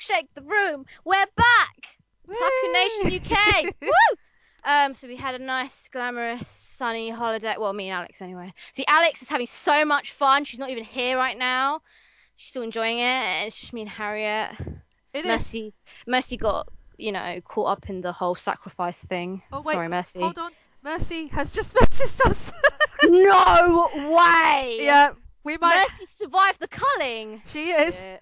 shake the room. We're back. Taku Nation UK. Woo! Um, so we had a nice, glamorous, sunny holiday. Well, me and Alex anyway. See, Alex is having so much fun. She's not even here right now. She's still enjoying it. It's just me and Harriet. It is. Mercy, Mercy got you know caught up in the whole sacrifice thing. Oh, wait, Sorry, Mercy. Hold on. Mercy has just messaged us. No way. yeah, we might. Mercy survived the culling. She is. Yeah.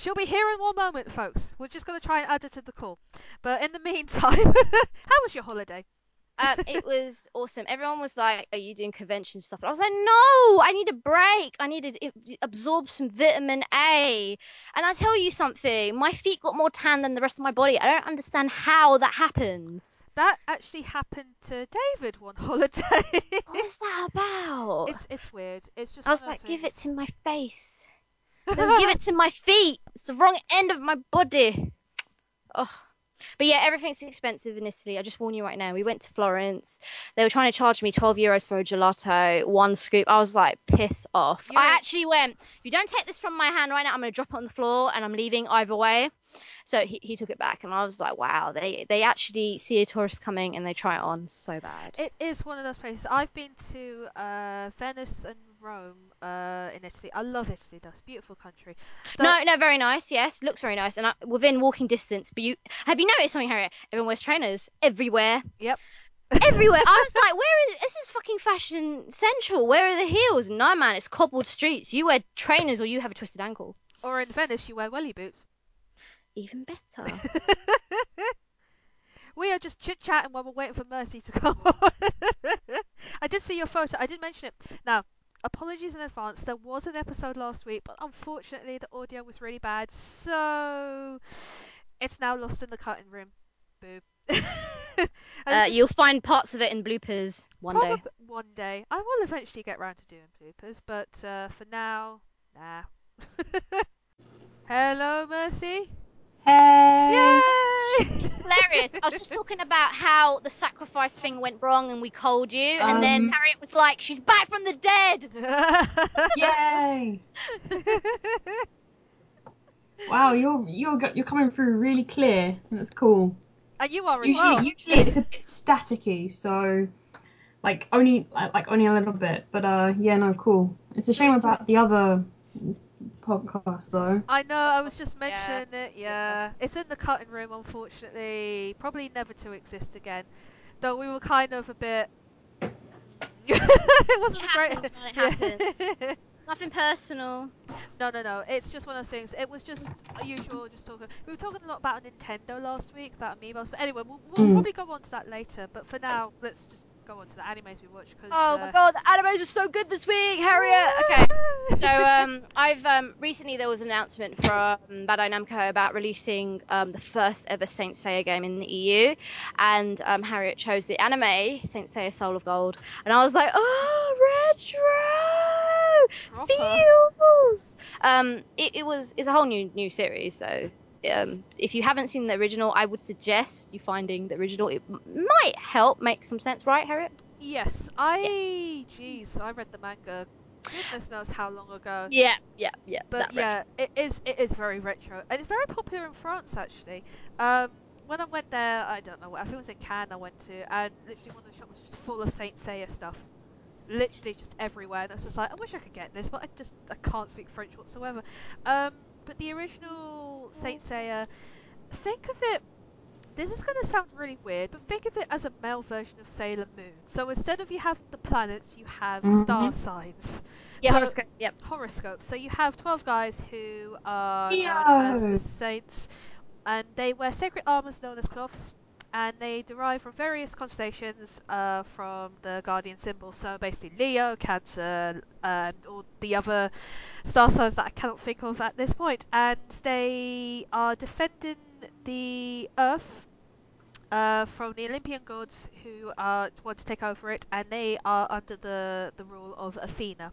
She'll be here in one moment, folks. We're just going to try and add her to the call. But in the meantime, how was your holiday? um, it was awesome. Everyone was like, "Are you doing convention stuff?" And I was like, "No, I need a break. I need to absorb some vitamin A." And I tell you something, my feet got more tan than the rest of my body. I don't understand how that happens. That actually happened to David one holiday. What's that about? it's it's weird. It's just. I was like, those "Give it to my face. Don't give it to my feet. It's the wrong end of my body." Oh. But yeah, everything's expensive in Italy. I just warn you right now. We went to Florence. They were trying to charge me 12 euros for a gelato, one scoop. I was like, piss off. You're- I actually went, if you don't take this from my hand right now, I'm going to drop it on the floor and I'm leaving either way. So he, he took it back and I was like, wow, they, they actually see a tourist coming and they try it on so bad. It is one of those places. I've been to uh, Venice and Rome uh, in Italy. I love Italy, That's a beautiful country. So- No, no, very nice. Yes, looks very nice, and I, within walking distance. But you have you noticed something, Harriet? Everyone wears trainers everywhere. Yep. Everywhere. I was like, where is this? Is fucking fashion central? Where are the heels? No, man, it's cobbled streets. You wear trainers or you have a twisted ankle. Or in Venice, you wear welly boots. Even better. we are just chit chatting while we're waiting for Mercy to come on. I did see your photo. I did mention it. Now, apologies in advance. There was an episode last week, but unfortunately the audio was really bad, so it's now lost in the cutting room. Boo. Uh, you'll find parts of it in bloopers one day. one day. I will eventually get round to doing bloopers, but uh, for now, nah. Hello, Mercy. Hey! Yay! It's hilarious. I was just talking about how the sacrifice thing went wrong and we called you, and then Um. Harriet was like, "She's back from the dead." Yay! Wow, you're you're you're coming through really clear. That's cool. and you are as Usually, well. usually it's a bit staticky, so like only like like only a little bit. But uh, yeah, no, cool. It's a shame about the other podcast though. I know, I was just Yeah. mentioning it, yeah. It's in the cutting room, unfortunately. Probably never to exist again. Though we were kind of a bit. it wasn't It great. happens, man, it Yeah. Nothing personal. no, no, no. It's just one of those things. It was just usual, just talking. We were talking a lot about Nintendo last week, about amiibos. But anyway, we'll, we'll Mm. probably go on to that later. But for now, let's just go on to the animes we watch. Cause, Oh uh, my god, the animes were so good this week, Harriet. Okay. So um, I've um, recently there was an announcement from Bandai Namco about releasing um, the first ever Saint Seiya game in the EU, and um, Harriet chose the anime Saint Seiya Soul of Gold, and I was like, oh, retro Proper. feels. Um, it, it was it's a whole new new series, so. Um, if you haven't seen the original, I would suggest you finding the original. It might help make some sense, right, Harriet? Yes, I. Jeez, I read the manga. Goodness knows how long ago. Yeah, yeah, yeah. But yeah, it is it is very retro, and it's very popular in France actually. Um, when I went there, I don't know, I think it was in Cannes I went to, and literally one of the shops was just full of Saint Seiya stuff, literally just everywhere. And I was just like, I wish I could get this, but I just I can't speak French whatsoever. Um, but the original Saint Seiya, think of it. This is going to sound really weird, but think of it as a male version of Sailor Moon. So instead of you have the planets, you have star Mhm. signs Yeah, So- horoscope. Yep. horoscopes. So you have 12 guys who are known as the saints, and they wear sacred armors known as cloths, and they derive from various constellations uh, from the guardian symbols. So basically Leo, Cancer, and all the other star signs that I cannot think of at this point. And they are defending the Earth. Uh, from the Olympian gods who uh, want to take over it, and they are under the, the rule of Athena.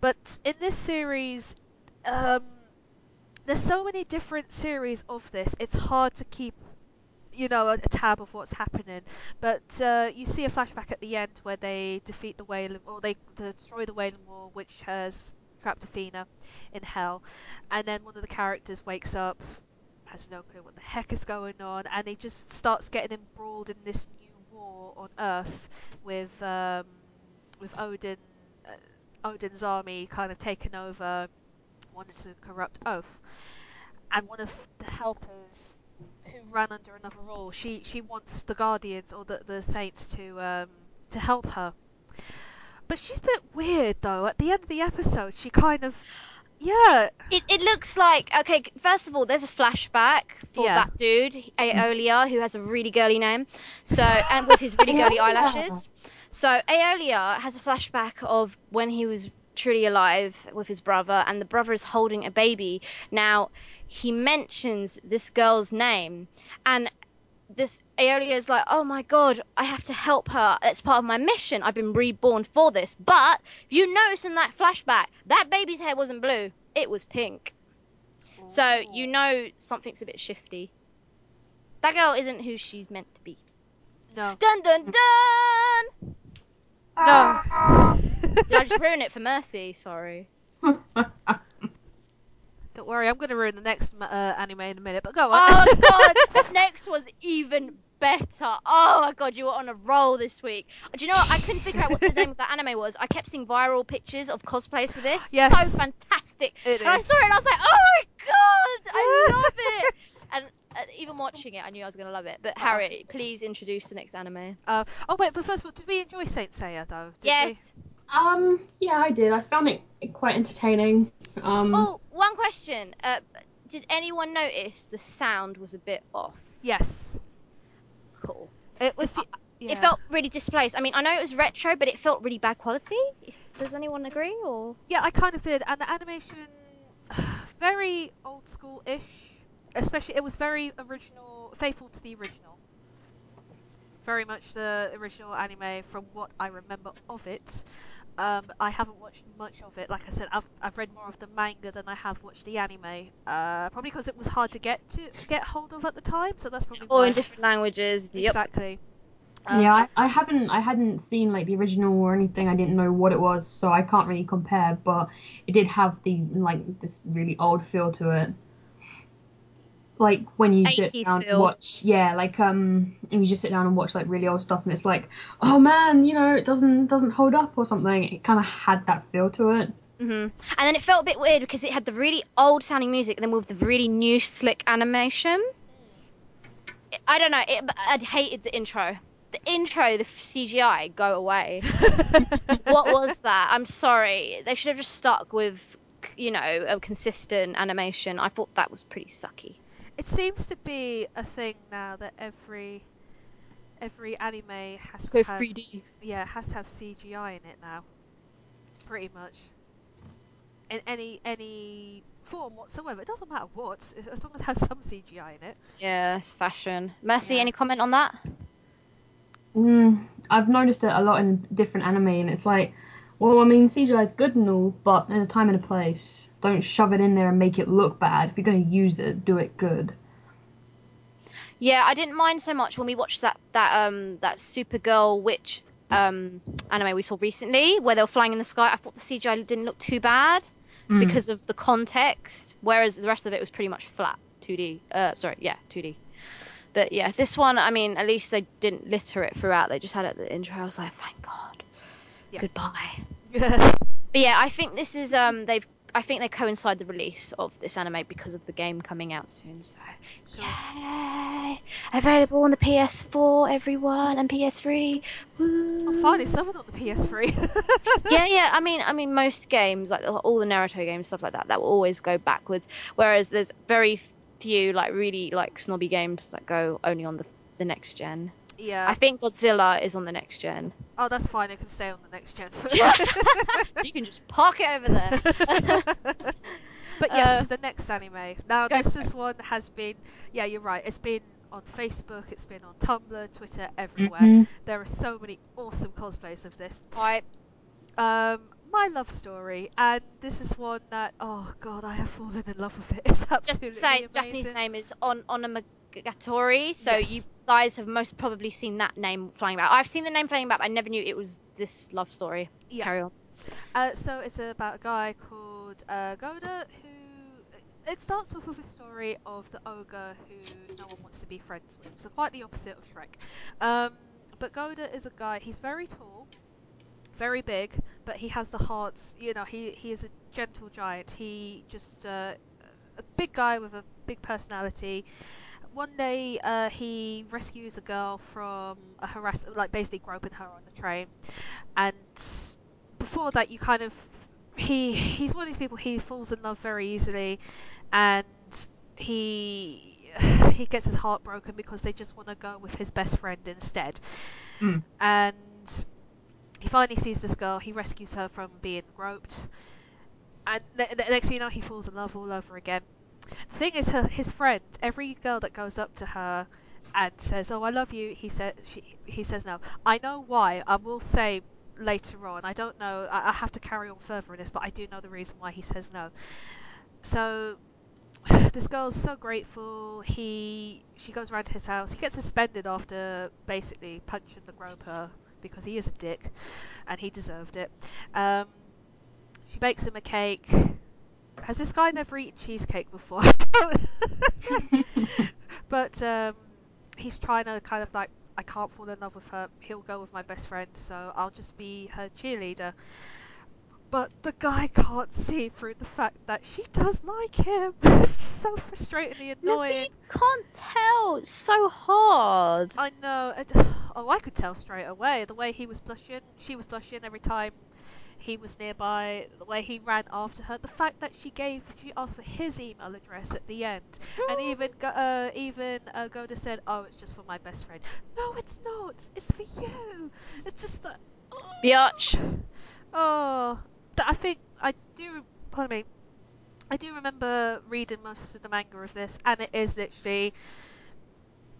But in this series, um, there's so many different series of this. It's hard to keep, you know, a, a tab of what's happening. But uh, you see a flashback at the end where they defeat the Wailing, or they destroy the Wailing Wall, which has trapped Athena in hell, and then one of the characters wakes up, has no clue what the heck is going on, and he just starts getting embroiled in this new war on Earth with um, with Odin, uh, Odin's army kind of taken over, wanted to corrupt Earth, and one of the helpers ran under another rule, she she wants the Guardians or the the Saints to um, to help her. But she's a bit weird though. At the end of the episode, she kind of yeah. It, it looks like okay. First of all, there's a flashback for Yeah. that dude Aeolia, who has a really girly name. So and with his really girly eyelashes. So Aeolia has a flashback of when he was truly alive with his brother, and the brother is holding a baby. Now he mentions this girl's name, and this Aeolia is like, oh my god, I have to help her. It's part of my mission. I've been reborn for this. But if you notice in that flashback, that baby's hair wasn't blue, it was pink. So you oh. know something's a bit shifty. That girl isn't who she's meant to be. no. Dun dun dun! No. Did I just ruin it for Mercy? Sorry. Don't worry, I'm going to ruin the next uh, anime in a minute. But go on. Oh god, next was even better. Oh my god, you were on a roll this week. Do you know what? I couldn't figure out what the name of that anime was. I kept seeing viral pictures of cosplays for this. Yes. So fantastic. It and I saw it and I was like, oh my god, I love it. And uh, even watching it, I knew I was going to love it. But Harry, please introduce the next anime. Uh, oh wait, but first of all, did we enjoy Saint Seiya though? Did we? yes. Um, yeah, I did. I found it quite entertaining. Um, Oh, one question. Uh, did anyone notice the sound was a bit off? Yes. Cool. It was. It- yeah. It felt really displaced. I mean, I know it was retro, but it felt really bad quality. Does anyone agree? Or Yeah, I kind of did, and the animation very old school ish. Especially, it was very original, faithful to the original. Very much the original anime from what I remember of it. Um, I haven't watched much of it. Like I said, I've, I've read more of the manga than I have watched the anime. Uh, probably because it was hard to get to get hold of at the time. So that's probably or why. in different languages? Yep. Exactly. Um, yeah, I, I haven't I hadn't seen like the original or anything. I didn't know what it was, so I can't really compare. But it did have the like this really old feel to it. Like when you sit down and watch, yeah, like um, and you just sit down and watch like really old stuff, and it's like, oh man, you know, it doesn't doesn't hold up or something. It kind of had that feel to it. hmm And then it felt a bit weird because it had the really old sounding music, and then with the really new slick animation. I don't know. It, I hated the intro. The intro, the CGI, go away. what was that? I'm sorry. They should have just stuck with, you know, a consistent animation. I thought that was pretty sucky. It seems to be a thing now that every every anime has to go have 3D. yeah has to have CGI in it now. Pretty much. In any any form whatsoever. It doesn't matter what, as as long as it has some CGI in it. Yeah, it's fashion. Mercy, Yeah. any comment on that? Mm, I've noticed it a lot in different anime, and it's like, well, I mean, CGI is good and all, but there's a time and a place. Don't shove it in there and make it look bad. If you're going to use it, do it good. Yeah, I didn't mind so much when we watched that that um that Supergirl witch um anime we saw recently where they were flying in the sky. I thought the CGI didn't look too bad Mm. because of the context, whereas the rest of it was pretty much flat 2D. Uh, sorry, yeah, 2D. But yeah, this one, I mean, at least they didn't litter it throughout. They just had it at the intro. I was like, thank God. Yeah. Goodbye. But yeah, I think this is um they've I think they coincide the release of this anime because of the game coming out soon. So yay! Available on the PS4, everyone, and PS3. Woo. Oh, finally, someone on the PS3. yeah, yeah. I mean, I mean, most games like all the Naruto games, stuff like that, that will always go backwards. Whereas there's very few like really like snobby games that go only on the the next gen. yeah. I think Godzilla is on the next gen. Oh, that's fine. It can stay on the next gen. you can just park it over there. But yes, Uh, the next anime. Now this is one has been yeah, you're right. It's been on Facebook, it's been on Tumblr, Twitter, everywhere. Mhm. There are so many awesome cosplays of this. right. Um my love story and this is one that oh god, I have fallen in love with it. It's Just absolutely to say, the amazing. Japanese name is Ore Monogatari, so Yes. you guys have most probably seen that name flying about. I've seen the name flying about, but I never knew it was this love story. Yeah. Carry on. Uh, so it's about a guy called uh, Goda, who it starts off with a story of the ogre who no one wants to be friends with. So quite the opposite of Shrek. Um, but Goda is a guy. He's very tall, very big, but he has the heart. You know, he he is a gentle giant. He just uh, a big guy with a big personality. One day, uh, he rescues a girl from a harass, like basically groping her on the train, and before that, you kind of he he's one of these people. He falls in love very easily, and he he gets his heart broken because they just want to go with his best friend instead. Mm. And he finally sees this girl. He rescues her from being groped, and the, the next thing you know, he falls in love all over again. The thing is, her his friend, every girl that goes up to her and says, "Oh, I love you," he said, he says no. I know why. I will say later on. I don't know. I, I have to carry on further in this, but I do know the reason why he says no. So this girl's so grateful. He she goes around to his house. He gets suspended after basically punching the groper because he is a dick, and he deserved it. Um, she bakes him a cake. Has this guy never eaten cheesecake before? but um, he's trying to kind of like, I can't fall in love with her. He'll go with my best friend, so I'll just be her cheerleader. But the guy can't see through the fact that she does like him. it's just so frustratingly No, annoying. you can't tell. It's so hard. I know. Oh, I could tell straight away. The way he was blushing, she was blushing every time he was nearby. The way he ran after her. The fact that she gave, she asked for his email address at the end, and even uh, even uh, Goda said, "Oh, it's just for my best friend." No, it's not. It's for you. It's just that. Oh, Biatch. oh, I think I do. Pardon me. I do remember reading most of the manga of this, and it is literally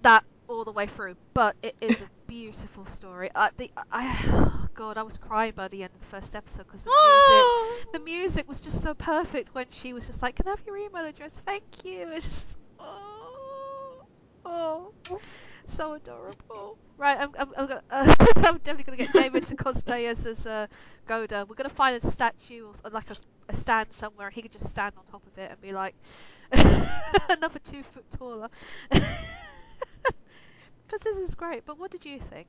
that all the way through. But it is a beautiful story. I, the, I, God, I was crying by the end of the first episode because the music, Oh. the music was just so perfect when she was just like, "Can I have your email address? Thank you." It's just, oh, oh, so adorable. Right, I'm, I'm, I'm, gonna, uh, I'm definitely gonna get David to cosplay as as uh, Goda. We're gonna find a statue or like a, a stand somewhere, and he could just stand on top of it and be like another two foot taller. Because this is great. But what did you think?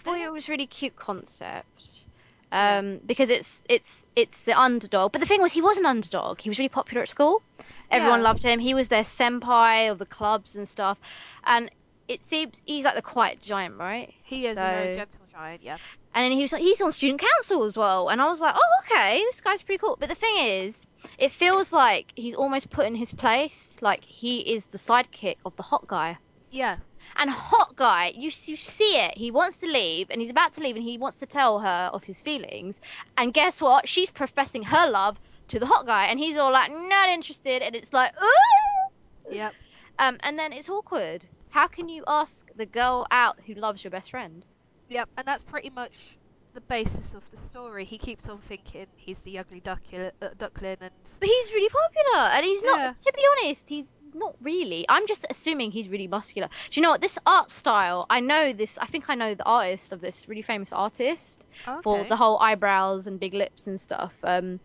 I thought it was really cute concept. Um, because it's it's it's the underdog. But the thing was, he was an underdog. He was really popular at school. Everyone Yeah. loved him. He was their senpai of the clubs and stuff. And it seems he's like the quiet giant, right? He is So- a gentle giant, yeah. And then he was like, he's on student council as well. And I was like, oh, okay, this guy's pretty cool. But the thing is, it feels like he's almost put in his place. Like he is the sidekick of the hot guy. Yeah. And hot guy, you, you see it. He wants to leave, and he's about to leave, and he wants to tell her of his feelings. And guess what? She's professing her love to the hot guy, and he's all like, not interested. And it's like, ooh. Yep. Um, and then it's awkward. How can you ask the girl out who loves your best friend? Yep. And that's pretty much the basis of the story. He keeps on thinking he's the ugly duckling, uh, duckling and But he's really popular, and he's not. Yeah. To be honest, he's not really. I'm just assuming he's really muscular. Do you know what? This art style, I know this. I think I know the artist of this really famous artist for the whole eyebrows and big lips and stuff. Um,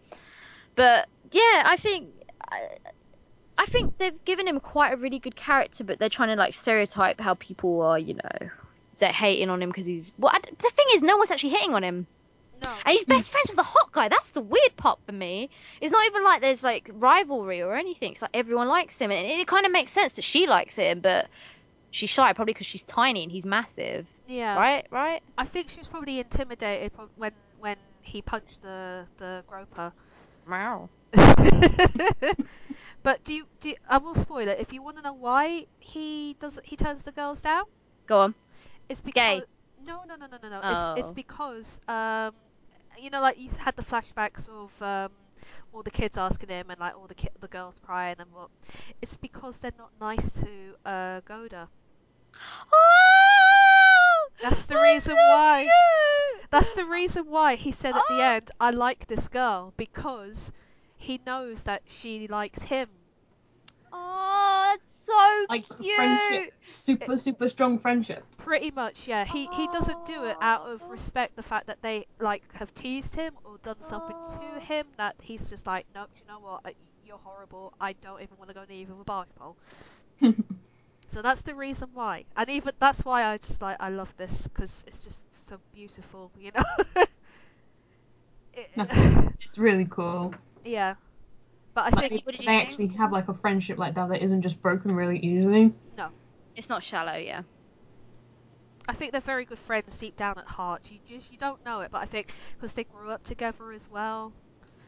but yeah, I think. I, I think they've given him quite a really good character, but they're trying to like stereotype how people are, you know, they're hating on him because he's. Well, I, the thing is, no one's actually hitting on him. No. And he's best friends with the hot guy. That's the weird part for me. It's not even like there's like rivalry or anything. It's like everyone likes him, and it, it kind of makes sense that she likes him, but she's shy probably because she's tiny and he's massive. Yeah. Right, right. I think she was probably intimidated when when he punched the the groper. Wow. but do you do? You, I will spoil it if you want to know why he does he turns the girls down. Go on. It's because Gay. No no no no no no. Oh. It's it's because um you know like you had the flashbacks of um all the kids asking him and like all the ki- the girls crying and what. It's because they're not nice to uh Goda. Oh, That's the reason why. cute. That's the reason why he said at the Oh. end, "I like this girl," because he knows that she likes him. Oh, that's so like cute. friendship, super super strong friendship. Pretty much, yeah. He he doesn't do it out of respect the fact that they like have teased him or done something to him that he's just like, nope. You know what? You're horrible. I don't even want to go near you with a pole. So that's the reason why, and even that's why I just like I love this because it's just so beautiful, you know. It-. It's really cool. yeah, but I Like, think what did you they think? actually have like a friendship like that that isn't just broken really easily. No, it's not shallow, yeah. I think they're very good friends deep down at heart. You just you don't know it, but I think because they grew up together as well.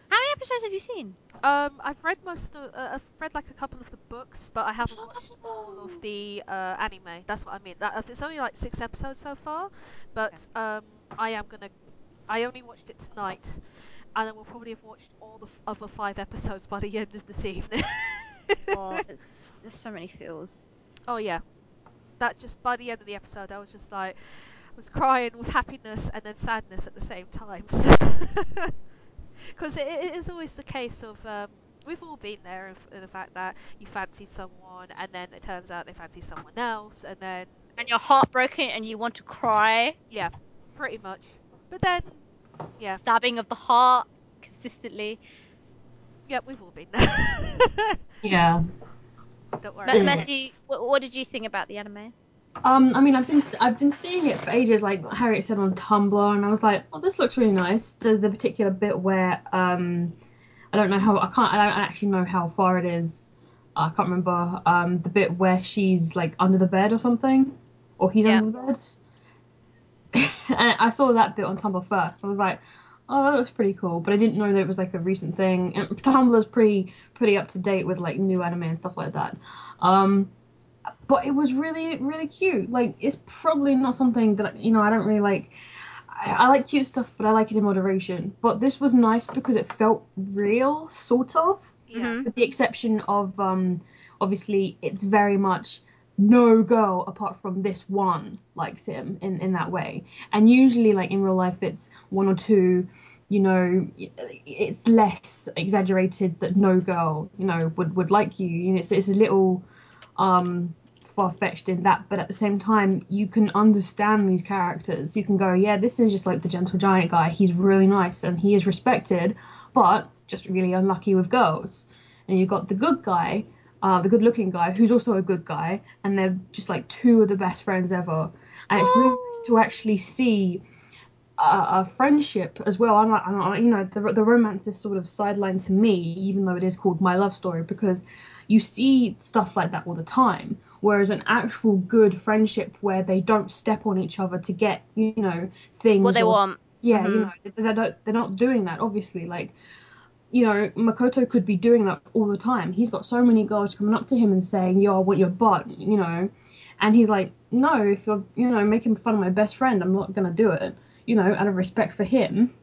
How many episodes have you seen? Um, I've read most of, uh, I've read like a couple of the books, but I haven't watched all of the uh, anime. That's what I mean. That, it's only like six episodes so far, but um, I am gonna. I only watched it tonight, and I will probably have watched all the f- other five episodes by the end of this evening. Oh, there's so many feels. oh yeah, that just by the end of the episode, I was just like, I was crying with happiness and then sadness at the same time. Because it, it is always the case of um, we've all been there in, in the fact that you fancy someone and then it turns out they fancy someone else and then And you're heartbroken and you want to cry. Yeah, pretty much. But then, Yeah. Stabbing of the heart consistently. yeah, we've all been there. Yeah. Don't worry. Me- Yeah. Mercy, what, what did you think about the anime? Um, I mean, I've been I've been seeing it for ages, like Harriet said on Tumblr, and I was like, oh, this looks really nice. There's the particular bit where um, I don't know how I can't I don't actually know how far it is. I can't remember um the bit where she's like under the bed or something, or he's Yeah. under the bed. and I saw that bit on Tumblr first. I was like, oh, that looks pretty cool, but I didn't know that it was like a recent thing. And Tumblr's pretty pretty up to date with like new anime and stuff like that. Um, but it was really really cute. Like it's probably not something that you know I don't really like. I, I like cute stuff, but I like it in moderation. But this was nice because it felt real, sort of yeah. Mhm. with the exception of um obviously it's very much no girl apart from this one likes him in in that way. And usually like in real life it's one or two you know it's less exaggerated that no girl you know would would like you, you know, it's, it's a little um far-fetched in that but at the same time you can understand these characters. You can go yeah this is just like the gentle giant guy. He's really nice and he is respected but just really unlucky with girls. And you've got the good guy, uh, the good-looking guy, who's also a good guy, and they're just like two of the best friends ever. And it's really nice to actually see a, a friendship as well. I'm like, I'm like, you know, the the romance is sort of sidelined to me, even though it is called my love story, because you see stuff like that all the time. Whereas an actual good friendship where they don't step on each other to get, you know, things. What they or- want. yeah, Mhm. you know, they're not, they're not doing that, obviously. Like, you know, Makoto could be doing that all the time. He's got so many girls coming up to him and saying, yo, I want your butt, you know. And he's like, no, if you're, you know, making fun of my best friend, I'm not to do it, you know, out of respect for him.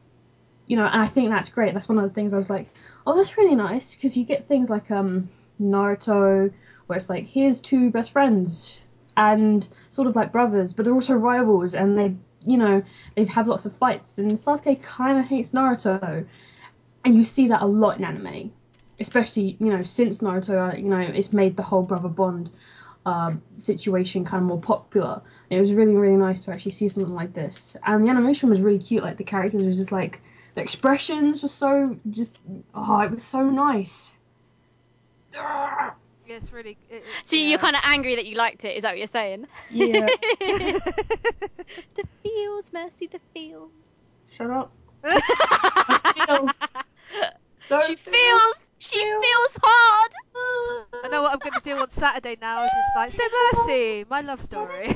You know, and I think that's great. That's one of the things I was like, oh, that's really nice. Because you get things like um, Naruto, where it's like, here's two best friends and sort of like brothers, but they're also rivals and they, you know, they've had lots of fights. And Sasuke kind of hates Naruto. And you see that a lot in anime. Especially, you know, since Naruto, uh, you know, it's made the whole brother bond uh, situation kind of more popular. It was really, really nice to actually see something like this. And the animation was really cute. Like, the characters was just like, the expressions were so, just, oh, it was so nice. Yeah, it's really. It, it, So you're kind of angry that you liked it. Is that what you're saying? Yeah. the feels, Mercy. The feels. Shut up. Feels. Don't she feel- feels. She feel. feels hard. I know what I'm going to do on Saturday now. Just like, say Mercy, my love story.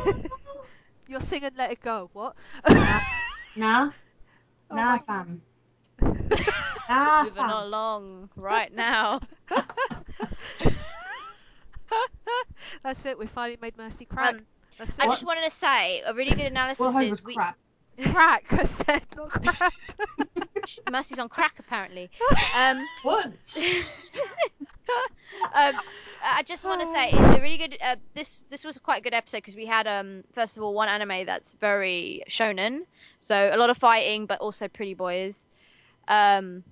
You're singing Let It Go. What? Nah, Oh nah, my- fam. Nah, Moving fam. along right now. That's it. We finally made Mercy crack. Um, That's I just wanted to say a really good analysis Well, Hope was is we crap. crack. I said not crap. Mercy's on crack apparently. Um, What? um, I just want to say it's a really good. Uh, this this was quite a good episode because we had um first of all one anime that's very shonen, so a lot of fighting but also pretty boys. Um,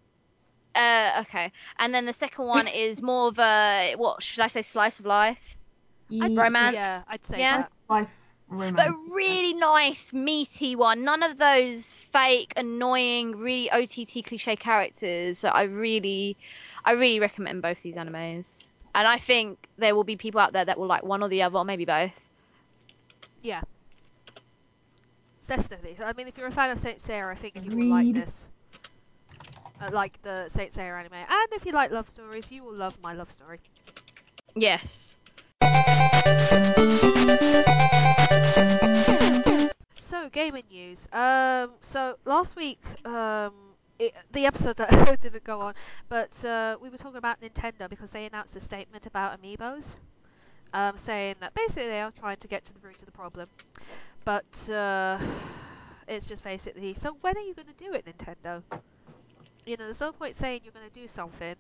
uh, okay, and then the second one is more of a what should I say slice of life. Ye- Romance. Yeah, I'd say Yeah. that. Life romance. But a really nice, meaty one. None of those fake, annoying, really OTT cliche characters. So I really, I really recommend both these animes. And I think there will be people out there that will like one or the other, or maybe both. Yeah. Definitely. I mean, if you're a fan of Saint Seiya, I think you will like this. Uh, like the Saint Seiya anime. And if you like love stories, you will love my love story. Yes. So, gaming news. Um, so last week, um, it, the episode that didn't go on, but uh, we were talking about Nintendo because they announced a statement about amiibos, um, saying that basically they are trying to get to the root of the problem, but uh, it's just basically. So when are you going to do it, Nintendo? You know, there's no point saying you're going to do something.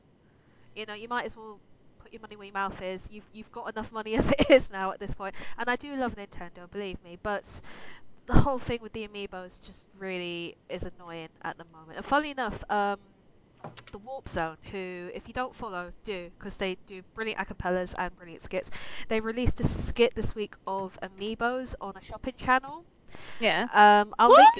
You know, you might as well put your money where your mouth is. You've you've got enough money as it is now at this point. point, and I do love Nintendo, believe me, but the whole thing with the amiibos just really is annoying at the moment. And funnily enough, um, the Warp Zone, who, if you don't follow, do because they do brilliant acapellas and brilliant skits. They released a skit this week of amiibos on a shopping channel. Yeah. Um, I'll What? link.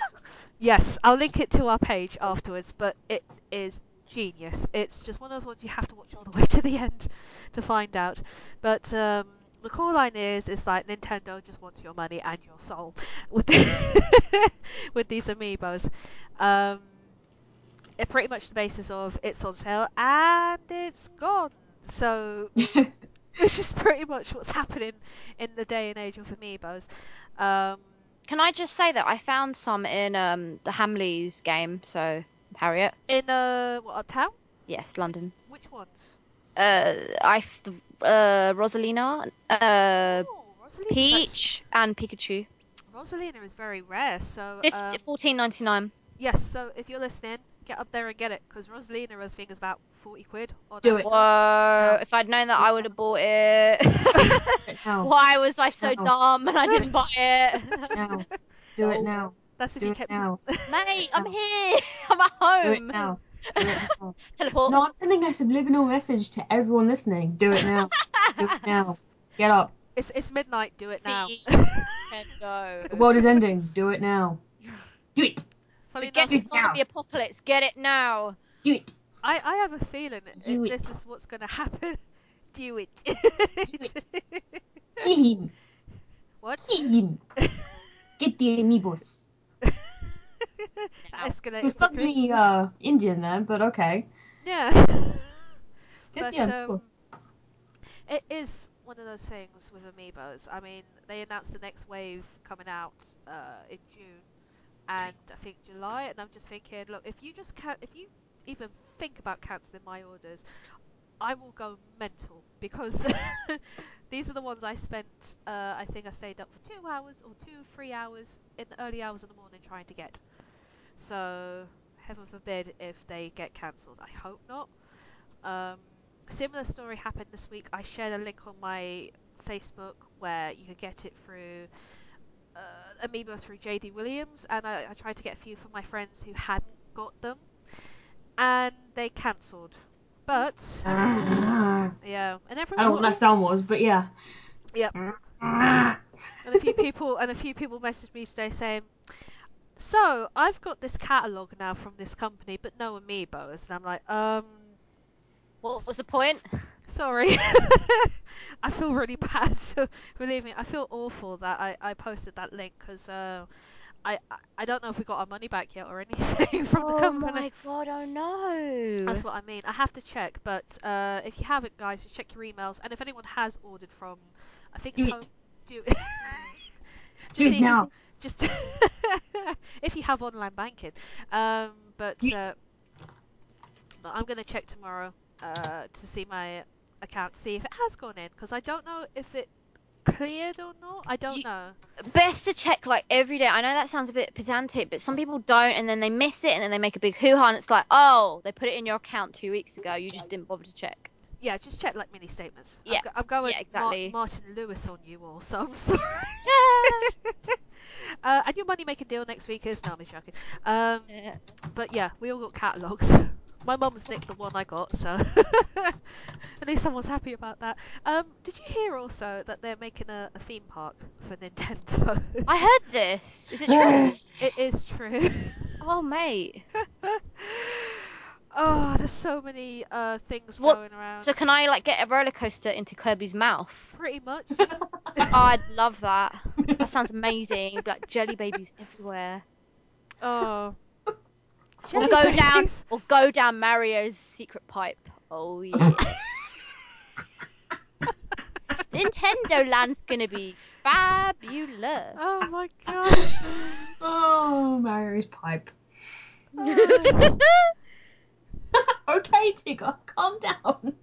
Yes, I'll link it to our page afterwards. But it is genius. It's just one of those ones you have to watch all the way to the end to find out. But um, the core line is is like Nintendo just wants your money and your soul with with these amiibos. Um, it pretty much the basis of it's on sale and it's gone. So which is pretty much what's happening in the day and age of amiibos. Um, Can I just say that I found some in um, the Hamleys game? So Harriet. in uh, what uptown? Yes, London. Which ones? Uh, I f- uh, Rosalina, uh, oh, Rosalina. Peach, and Pikachu. Rosalina is very rare, so Fif- um, Fourteen ninety nine. yes. So if you're listening, get up there and get it because Rosalina, I think, is about forty quid. On Do it. Amazon. Whoa! If I'd known that, I would have bought it. Why was I so No. dumb and I didn't buy it? Now. Do it Oh. now. That's if Do you kept. now. Mate, I'm here. I'm at home. Do it now. Teleport. No, I'm sending a subliminal message to everyone listening. Do it now. Do it now. Get up. It's it's midnight. Do it now. Feed Nintendo. The world is ending. Do it now. Do it. Funny Forget enough, the zombie apocalypse. Get it now. Do it. I, I have a feeling it, Do it. this is what's going to happen. Do it. Do Him. what? Him. Get the amiibos. That. You're escalated suddenly uh, Indian then, but okay. Yeah. But, um, It is one of those things with amiibos. I mean, they announced the next wave coming out uh, in June and I think July, and I'm just thinking, look, if you just can't, if you even think about cancelling my orders, I will go mental because these are the ones I spent. Uh, I think I stayed up for two hours or two, three hours in the early hours of the morning trying to get. So heaven forbid if they get cancelled. I hope not. Um, similar story happened this week. I shared a link on my Facebook where you could get it through uh, Amiibos through JD Williams, and I, I tried to get a few from my friends who hadn't got them, and they cancelled. But Ah. yeah, and everyone. I don't know what that sound was, but yeah. Yep. And a few people and a few people messaged me today saying, "So I've got this catalog now from this company, but no amiibos," and I'm like, um. What was the point? Sorry. I feel really bad. So believe me, I feel awful that I, I posted that link because uh, I I- I don't know if we got our money back yet or anything from the company. oh my god! Oh no. That's what I mean. I have to check, but uh, if you haven't, guys, just check your emails. And if anyone has ordered from, I think it's Do home. Do it. Do just it see- now. Just if you have online banking. Um, but uh, but I'm gonna check tomorrow uh, to see my account, see if it has gone in, because I don't know if it cleared or not. I don't You- know. Best to check like every day. I know that sounds a bit pedantic, but some people don't, and then they miss it, and then they make a big hoo-ha, and it's like, oh, they put it in your account two weeks ago. You just didn't bother to check. Yeah, just check like mini statements. Yeah. I'm, go- I'm going Yeah, exactly. Mar- Martin Lewis on you all, so I'm sorry. uh, and your money making deal next week is no, I'm joking. Um, but yeah, we all got catalogs. My mum's nicked the one I got, so at least someone's happy about that. Um, did you hear also that they're making a, a theme park for Nintendo? I heard this. Is it true? it is true. oh, mate. Oh, there's so many uh, things What- going around. So can I like get a roller coaster into Kirby's mouth? Pretty much. Oh, I'd love that. That sounds amazing. Like jelly babies everywhere. Oh. Or Jelly go down, or go down Mario's secret pipe. Oh yeah. Nintendo Land's gonna be fabulous. Oh my god. oh, Mario's pipe. Oh. Okay, Tigger, calm down.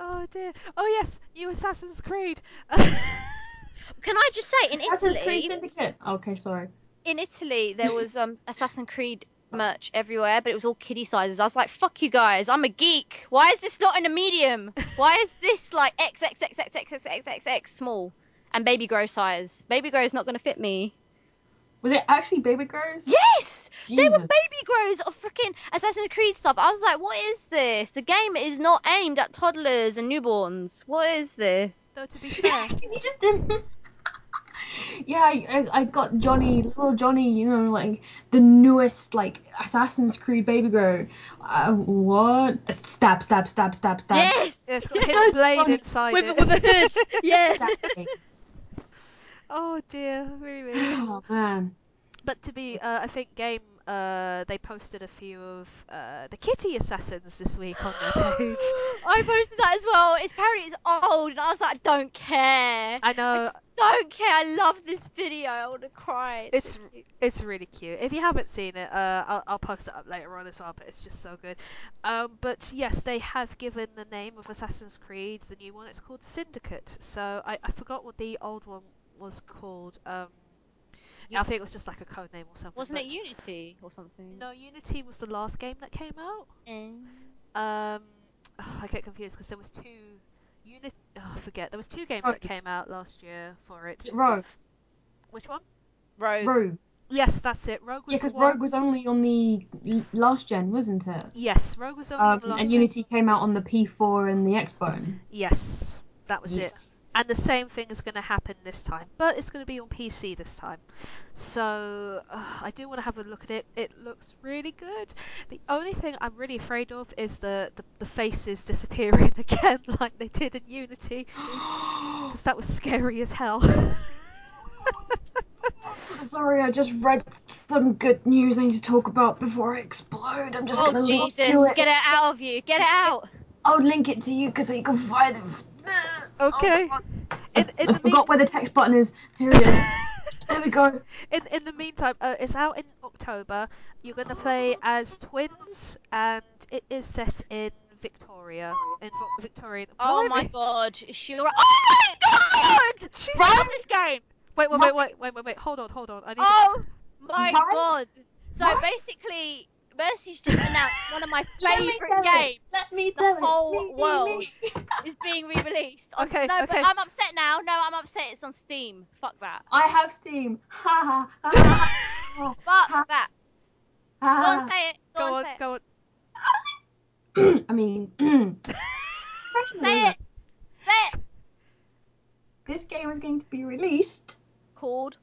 oh dear. Oh yes, you Assassin's Creed. Can I just say, in Assassin's Creed Italy, Syndicate. Okay, sorry. in Italy, there was um Assassin's Creed merch everywhere, but it was all kiddie sizes. I was like, "Fuck you guys! I'm a geek. Why is this not in a medium? Why is this like XXXXXXXX small and baby grow size? Baby grow is not going to fit me." Was it actually Baby Grows? Yes, they were baby grows of freaking Assassin's Creed stuff. I was like, "What is this? The game is not aimed at toddlers and newborns. What is this?" Though to be fair, you just didn't. yeah, I, I, I got Johnny, little Johnny, you know, like the newest, like Assassin's Creed Baby Grow. Uh, what? Stab, stab, stab, stab, stab. Yes, it's got a blade Johnny inside with it. with a hood. Yeah. Stab. Oh dear, really, really. oh man. But to be, uh, I think Game, uh, they posted a few of uh, the Kitty Assassins this week on their page. I posted that as well. It's apparently it's old, and I was like, I don't care. I I know just don't care. I love this video. I want to cry. It's- so it's really cute. If you haven't seen it, uh, I'll, I'll post it up later on as well. But it's just so good. Um, but yes, they have given the name of Assassin's Creed, the new one. It's called Syndicate. So I, I forgot what the old one was called. Um, You- I think it was just like a code name or something. Wasn't it Unity or something? No, Unity was the last game that came out. Eh. Um, I get confused because there was two Unity. Oh, I forget. There was two games Oh. that came out last year for it. Is it Rogue? Which one? Rogue. Rogue. Yes, that's it. Rogue was Yeah, because. Rogue was only on the last gen, wasn't it? Yes, Rogue was only on Um, the last. and gen. Unity came out on the P4 and the Xbone. Yes, that was it. Yes. And the same thing is going to happen this time, but it's going to be on PC this time. So uh, I do want to have a look at it. It looks really good. The only thing I'm really afraid of is the the, the faces disappearing again, like they did in Unity, because that was scary as hell. Sorry, I just read some good news I need to talk about before I explode. I'm just Oh gonna link to Jesus! it. Get it out of you! Get it out! I'll link it to you because you can find it. Okay. Oh, in, in I the forgot where the text button is. Here it is. there we go. In in the meantime, uh, it's out in October. You're going to play as twins, and it is set in Victoria, in Victorian. Oh my Blimey. God! Is she? Oh my God! Jesus. Run this game! Wait, wait, wait, wait, wait, wait, wait. Hold on, hold on. I need. Oh my What? God! So What? basically, Mercy's just announced one of my favourite games Let me the tell it. whole Me, me, me. world. is being re-released. Okay, no, but. I'm upset now. No, I'm upset. It's on Steam. Fuck that. I have Steam. Ha ha ha Fuck that. Go on, say it. Go, Go on, on, go on. I mean, Say it. Say it. This game is going to be released. Called.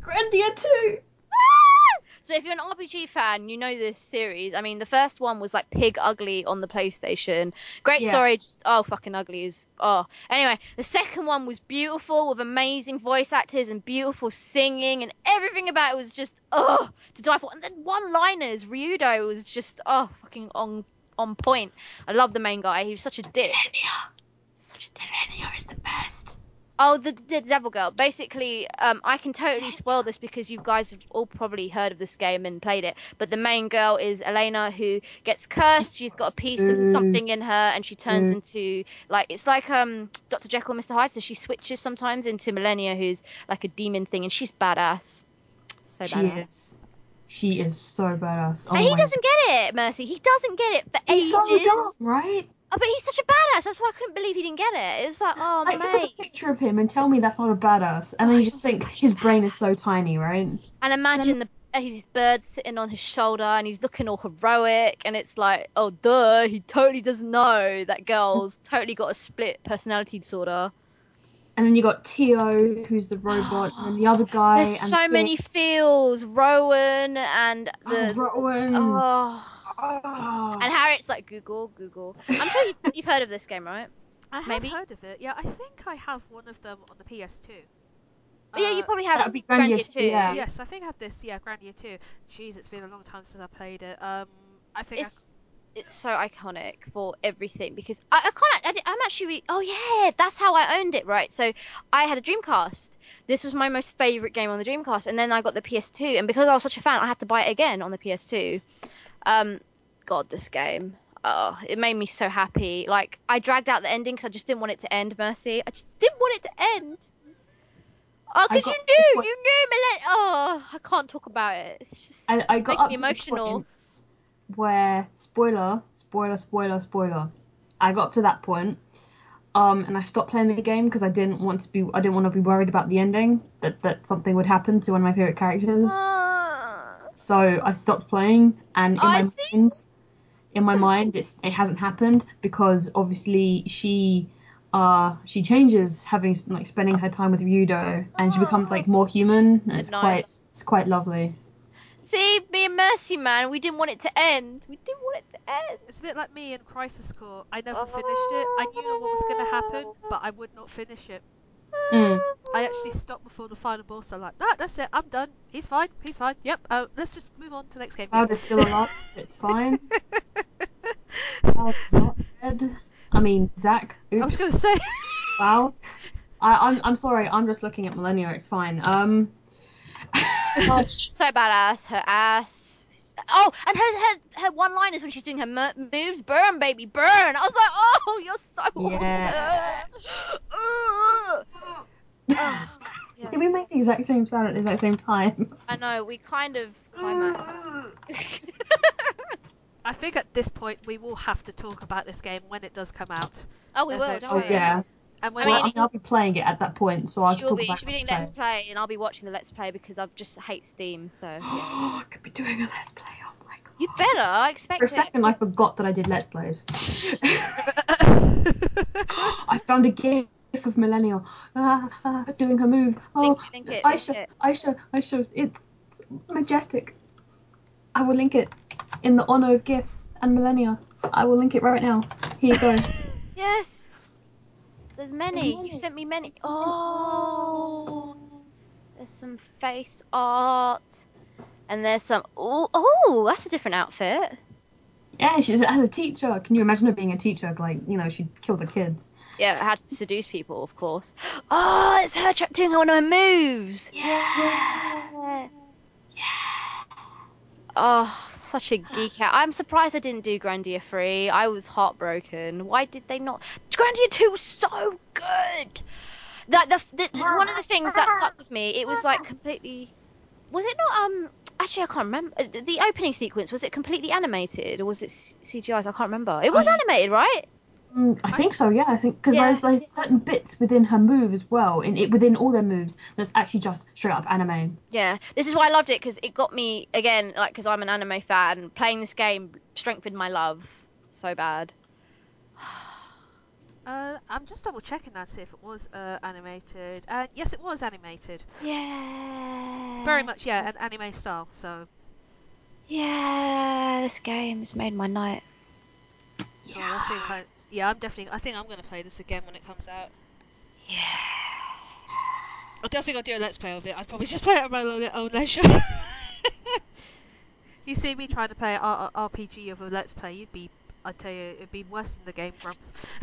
Grandia 2. So if you're an RPG fan, you know this series. I mean, the first one was like Pig Ugly on the PlayStation. Great Yeah. story, just oh fucking ugly is oh. Anyway, the second one was beautiful with amazing voice actors and beautiful singing and everything about it was just oh to die for. And then one-liners, Ryudo was just oh fucking on on point. I love the main guy. He was such a dick. Such a dick. Millennia is the best. Oh, the, the Devil Girl. Basically, um, I can totally spoil this because you guys have all probably heard of this game and played it. But the main girl is Elena, who gets cursed. She's got a piece of Mm. something in her, and she turns Mm. into like it's like um Dr. Jekyll, and Mr. Hyde. So she switches sometimes into Millennia, who's like a demon thing, and she's badass. So she badass. is. She is so badass. Oh and he doesn't get it, Mercy. He doesn't get it for He's ages. so dumb, right? Oh, but he's such a badass. That's why I couldn't believe he didn't get it. It was like, oh Like, look at mate. the picture of him and tell me that's not a badass. And then Oh, you just think his a brain is so tiny, right? And imagine the and he's this bird sitting on his shoulder and he's looking all heroic and it's like oh duh he totally doesn't know that girl's totally got a split personality disorder And then you got Tio, who's the robot, and the other guy. there's so many feels Roan and Oh, the Roan. oh Oh. and harriet's like google google i'm sure you've, you've heard of this game right I have Maybe? heard of it. Yeah, I think I have one of them on the PS2. oh, yeah you Uh, probably have that'd be Grandia Grandia too too, yeah. Yes, I think I had this. Yeah, Grandia 2. Jeez, it's been a long time since I played it. Um, I think I- it's it's so iconic for everything because I, I can't I, I'm actually really, oh yeah that's how I owned it right so I had a Dreamcast this was my most favorite game on the Dreamcast and then I got the PS2 and because I was such a fan I had to buy it again on the PS2 um god this game oh it made me so happy like I dragged out the ending because I just didn't want it to end Mercy I just didn't want it to end oh because you got to the knew point- you knew Millen oh I can't talk about it it's just I, I it's got making up me emotional where spoiler, spoiler, spoiler, spoiler. I got up to that point, um, and I stopped playing the game because I didn't want to be. I didn't want to be worried about the ending that that something would happen to one of my favorite characters. Ah. So I stopped playing, and in I my mind, in my mind, it's, it hasn't happened because obviously she, uh, she changes having like spending her time with Ryudo, and she becomes like more human. And it's quite, it's quite lovely. See, me and Mercy, man, we didn't want it to end. We didn't want it to end. It's a bit like me in Crisis Core. I never finished it. I knew what was going to happen, but I would not finish it. Mm. I actually stopped before the final boss. I'm like, nah, that's it. I'm done. He's fine. He's fine. Yep. Uh, let's just move on to the next game. Cloud Yep. is still alive. It's fine. Cloud not dead. I mean, Zack. Oops. I was going to say. Wow. I, I'm I'm sorry. I'm just looking at Millennia. It's fine. Um. Oh, she's so badass. Her ass. Oh, and her her, her one liners when she's doing her mo- moves, burn, baby, burn. I was like, oh, you're so Yeah. awesome. Ugh. Did we make the exact same sound at the exact same time? I know, we kind of climaxed. I think at this point we will have to talk about this game when it does come out. oh, we will, don't Eventually. Oh yeah. And I, mean, well, I mean, I'll be playing it at that point, so I can She'll talk be, about she'll be doing when Let's Play, and I'll be watching the Let's Play because I just hate Steam, so yeah. I could be doing a let's play. Oh my god. You better, I expect For a it. second, I forgot that I did let's plays. I found a gif of Millennial ah, ah, doing her move. Oh, Link it, link it, link Aisha, it. Aisha, Aisha, it's it's majestic. I will link it in the honor of gifts and Millennia. I will link it right now. Here you go. Yes. There's many. You've sent me many. Oh. oh. There's some face art. And there's some. Oh, oh, that's a different outfit. yeah, she's as a teacher. Can you imagine her being a teacher? Like, you know, she'd kill the kids. Yeah, how to seduce people, of course. Oh, it's her doing one of her moves. Yeah. Yeah. Oh, such a geek out. I'm surprised I didn't do Grandia 3. I was heartbroken. Why did they not? Grandia 2 was so good. That the, the one of the things that stuck with me, it was like completely. Was it not? Um, actually, I can't remember. The opening sequence was it completely animated or was it CGI? I can't remember. It was Um, animated, right? Mm, I think so. Yeah, I think because Yeah. there's there's certain bits within her move as well, in it within all their moves that's actually just straight up anime. Yeah, this is why I loved it because it got me again, like because I'm an anime fan. Playing this game strengthened my love so bad. uh, I'm just double checking that to see if it was uh, animated. And yes, it was animated. Yeah. Very much, yeah, an anime style. So Yeah, this game's made my night. Oh, I think I, yeah, I'm definitely. I think I'm going to play this again when it comes out. Yeah. I don't think I'll do a let's play of it. I'd probably just play it at my own own leisure. you see me trying to play an R- R- RPG of a let's play, you'd be. I tell you, it'd be worse than the Game Grumps.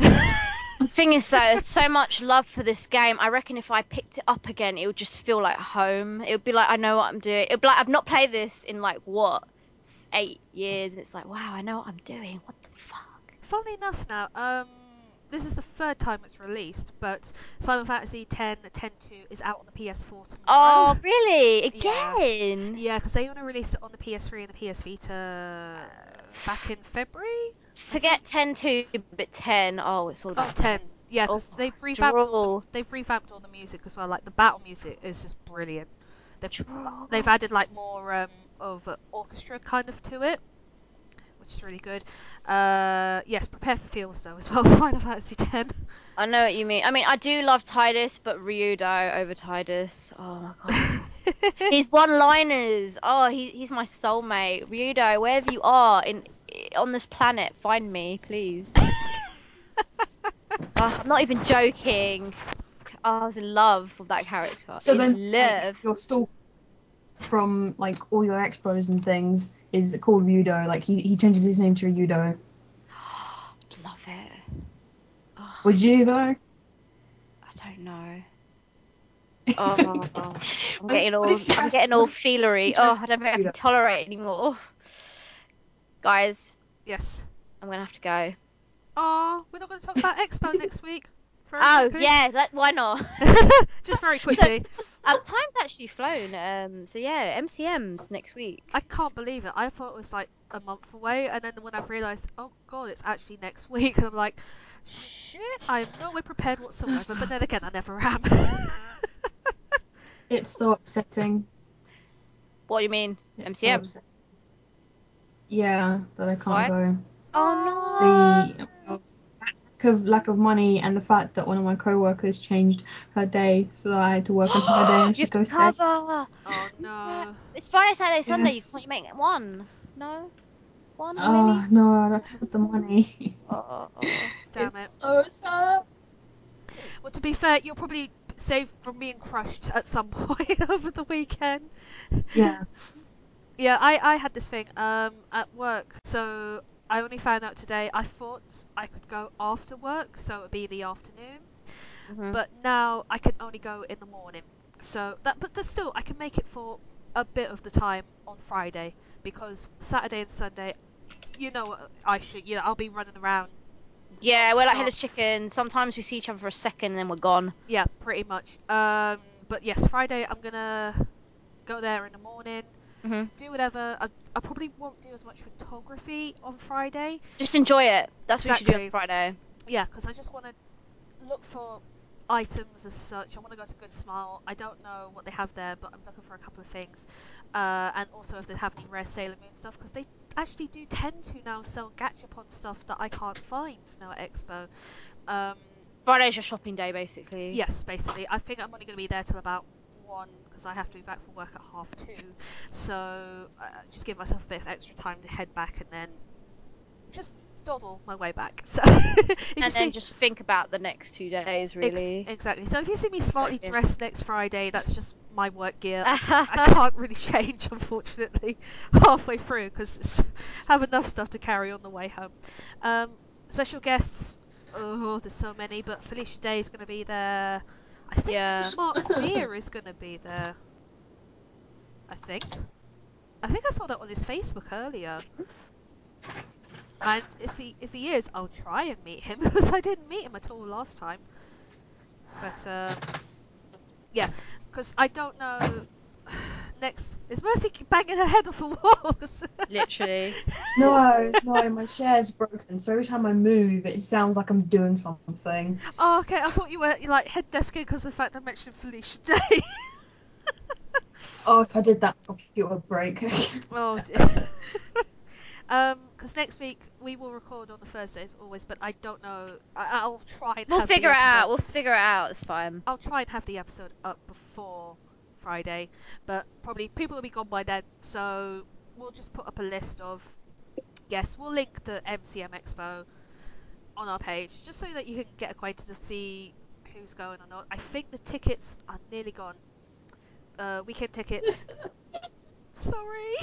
The thing is, though, there's so much love for this game. I reckon if I picked it up again, it would just feel like home. It would be like I know what I'm doing. It would be like I've not played this in like what eight years, and it's like wow, I know what I'm doing. What the fuck? Funnily enough, now, um, this is the third time it's released, but Final Fantasy X 10 2 is out on the PS4 tomorrow. Oh, really? Again? Yeah, because they only released it on the PS3 and the PS Vita back in February. Forget 10 2, but 10. Oh, it's all Oh, about 10. Yeah, Oh, they've revamped all the, they've revamped all the music as well. Like the battle music is just brilliant. They've they've added like more um, of an orchestra kind of to it, which is really good. Uh, yes, prepare for feels though as well. Final Fantasy X. I know what you mean. I mean, I do love Tidus, but Ryudo over Tidus. Oh my god. he's one-liners. Oh, he, he's my soulmate. Ryudo, wherever you are in on this planet, find me, please. Oh, I'm not even joking. Oh, I was in love with that character. So in then, like, love. your stalk from like all your expos and things is called Ryudo. Like he, he changes his name to Ryudo. Love it. Oh, Would you though? I don't know. Oh, I'm getting all, What if you I'm getting all feelery. Oh, I don't think I can tolerate anymore. Guys, Yes. I'm gonna have to go. Oh, we're not going to talk about Expo next week. Very Oh quickly. yeah, let, why not? Just very quickly. um, time's actually flown. Um, so yeah, MCM's next week. I can't believe it. I thought it was like a month away, and then when I realised, oh god, it's actually next week, and I'm like, shit, I am nowhere prepared whatsoever. But then again, I never am. It's so upsetting. What do you mean? It's MCM? upsetting. Yeah, that I can't Why? go. Oh The lack of lack of money and the fact that one of my co-workers changed her day, so that I had to work on her day and she have to goes cover. oh no. It's Friday, Saturday, Sunday. You Yes. can't you make one? No, one Oh maybe. no, I don't have the money. Oh. Damn it's it. so sad. Well, to be fair, you'll probably save from being crushed at some point over the weekend. Yeah. Yeah, I, I had this thing um, at work. So I only found out today. I thought I could go after work, so it would be the afternoon. Mhm. But now I can only go in the morning. So that, but there's still I can make it for a bit of the time on Friday because Saturday and Sunday, you know, I should, you know, I'll be running around. Yeah, we're like Stop. headed chicken. Sometimes we see each other for a second and then we're gone. Yeah, pretty much. Um, but yes, Friday I'm gonna go there in the morning. Hmm do whatever. I, I probably won't do as much photography on Friday. Just enjoy it. That's what you should do on Friday. Yeah, because I just want to look for items as such. I want to go to Good Smile. I don't know what they have there, but I'm looking for a couple of things. Uh, and also if they have any rare Sailor Moon stuff, because they actually do tend to now sell Gachapon stuff that I can't find now at Expo. Um, Friday's your shopping day, basically. Yes, basically. I think I'm only going to be there till about one because I have to be back for work at half two. So uh, just give myself a bit of extra time to head back and then just dawdle my way back. So And see- then just think about the next two days, Ex- really. exactly. So if you see me smartly Exactly. dressed next Friday, that's just my work gear. I can't really change, unfortunately, halfway through because have enough stuff to carry on the way home. Um, special guests, oh, there's so many, but Felicia Day is going to be there. I think Yeah. Mark Meer is going to be there. I think. I think I saw that on his Facebook earlier. And if he if he is, I'll try and meet him because I didn't meet him at all last time. But um, yeah, because I don't know. Next is Mercy banging her head off the walls. Literally. No, no, my chair's broken, so every time I move, it sounds like I'm doing something. oh, okay. I thought you were like head desking because of the fact I mentioned Felicia Day. Oh, if I did that, my computer would break. oh dear. Um, because next week we will record on the Thursday as always, but I don't know. I, I'll try and We'll have the figure it out. We'll figure it out. It's fine. I'll try and have the episode up before Friday, but probably people will be gone by then. So we'll just put up a list of. Yes, we'll link the MCM Expo on our page just so that you can get acquainted and see who's going or not. I think the tickets are nearly gone. Uh, weekend tickets. Sorry.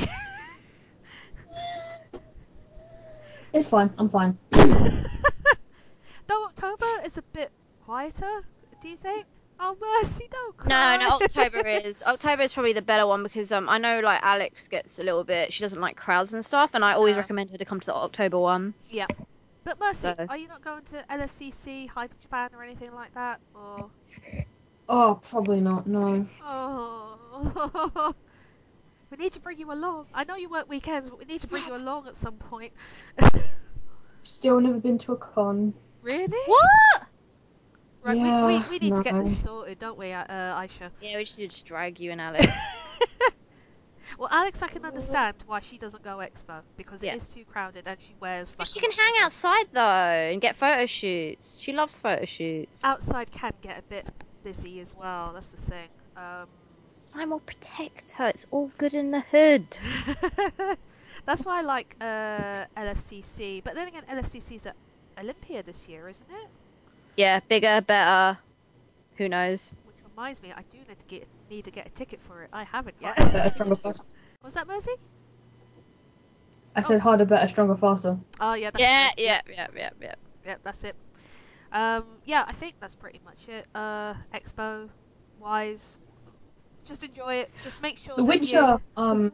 it's fine, I'm fine. Though October is a bit quieter, do you think? Oh mercy, don't No, cry. no. October is October is probably the better one because um I know like Alex gets a little bit. She doesn't like crowds and stuff, and I always Yeah. recommend her to come to the October one. Yeah. But Mercy, So- are you not going to LFCC, Hyper Japan, or anything like that? Or Oh, probably not, no. oh, we need to bring you along. I know you work weekends, but we need to bring you along at some point. Still never been to a con. really? What? Right, we, we, we need to get this sorted, don't we, uh, Aisha? Yeah, we should just drag you and Alex. well, Alex, I can understand why she doesn't go expo because Yeah. it is too crowded and she wears like. she can hang of- outside though and get photo shoots. She loves photo shoots. Outside can get a bit busy as well. That's the thing. Um, I will protect her. It's all good in the hood. that's why I like uh, LFCC. But then again, LFCC's at Olympia this year, isn't it? Yeah, bigger, better. Who knows? Which reminds me, I do need to get need to get a ticket for it. I haven't yet. Harder, better, stronger, faster. Was that Mercy? I said harder, better, stronger, faster. Oh yeah. That's Yeah, it. yeah, yeah, yeah, yeah. Yep, that's it. Um, yeah, I think that's pretty much it. Uh, expo wise, just enjoy it. Just make sure. The that Witcher, You... um,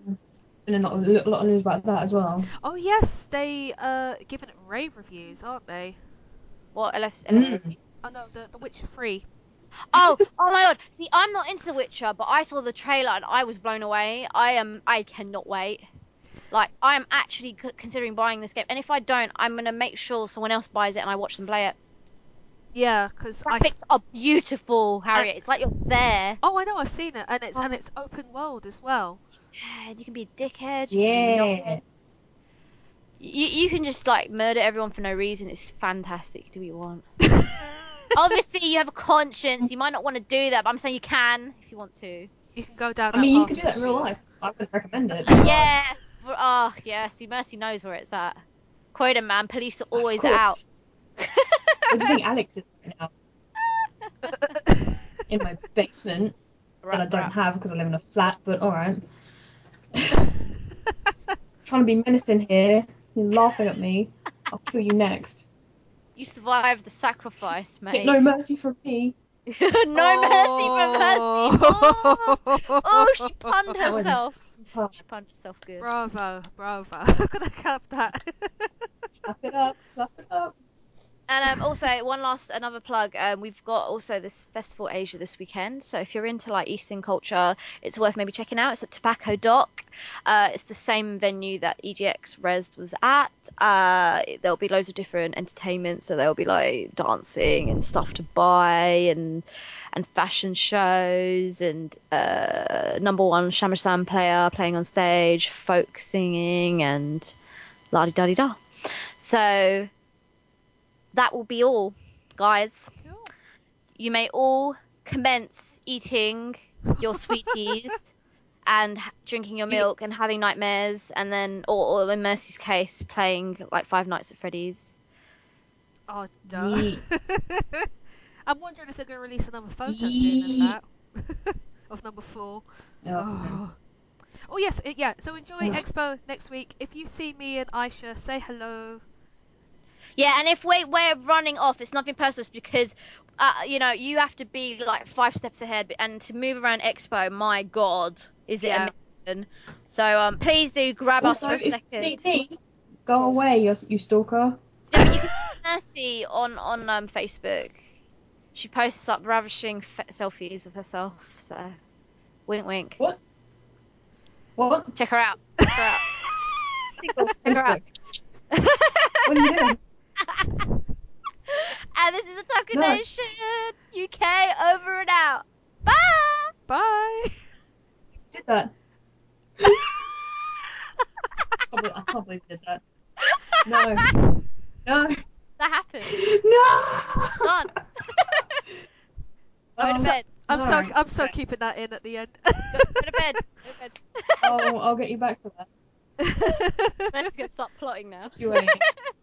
there's been a lot, a lot of news about that as well. Oh yes, they uh given it rave reviews, aren't they? What LF- Mm. Oh no, the the Witcher Free. Oh, oh my god! See, I'm not into The Witcher, but I saw the trailer and I was blown away. I am, I cannot wait. Like, I am actually c- considering buying this game, and if I don't, I'm gonna make sure someone else buys it and I watch them play it. Yeah, because I. Graphics are beautiful, Harriet. It's like you're there. Oh, I know, I've seen it, and it's and Oh. it's open world as well. Yeah, and you can be a dickhead. You can be Yeah. nice. You, you can just like murder everyone for no reason. It's fantastic. Do what you want. Obviously, you have a conscience. You might not want to do that, but I'm saying you can if you want to. You can go down. I mean, you path could do that in real life. I wouldn't recommend it. Yes. Oh, ah, yeah. See, Mercy knows where it's at. Quota man, police are always course. out. I do think Alex is right now? In my basement that I don't have because I live in a flat, but alright. Trying to be menacing here. You're laughing at me. I'll kill you next. You survived the sacrifice, Get mate. no mercy from me. no mercy from Mercy. Oh, oh, she punned herself. She punned herself good. Bravo, bravo. I'm gonna that. Clap it up, clap it up. And um, also one last another plug. Um, we've got also this festival Asia this weekend. So if you're into like Eastern culture, it's worth maybe checking out. It's at Tobacco Dock. Uh, it's the same venue that EGX Rezzed was at. Uh, there'll be loads of different entertainment. So there'll be like dancing and stuff to buy and and fashion shows and uh, number one shamisen player playing on stage, folk singing and la di da di da. So that will be all, guys. Cool. You may all commence eating your sweeties and drinking your milk and having nightmares, and then, or, or in Mercy's case, playing like Five Nights at Freddy's. Oh, duh. Yeet. I'm wondering if they're going to release another photo soon of that. of number four. Oh, Oh. Oh, yes, it, yeah. So enjoy Ugh. Expo next week. If you see me and Aisha, say hello. Yeah, and if we, we're running off, it's nothing personal. It's because, uh, you know, you have to be like five steps ahead, and to move around Expo, my God, is it Yeah. amazing? So um, please do grab us for a second. CT, go away, you, you stalker. Yeah, but you can Mercy on on um, Facebook. She posts up ravishing f- selfies of herself. So, wink, wink. What? What? Check her out. Check her out. Check her out. What are you doing? And this is a Taco No. Nation UK over and out. Bye. Bye. did that. I can't believe- I can't believe you did that. No. No. That happened. No. Done. Go Oh, to bed. I'm so Alright, I'm so keeping that in at the end. Go, go to bed. Go to bed. I'll, I'll get you back for that. Mercy's gonna start plotting now. You wait.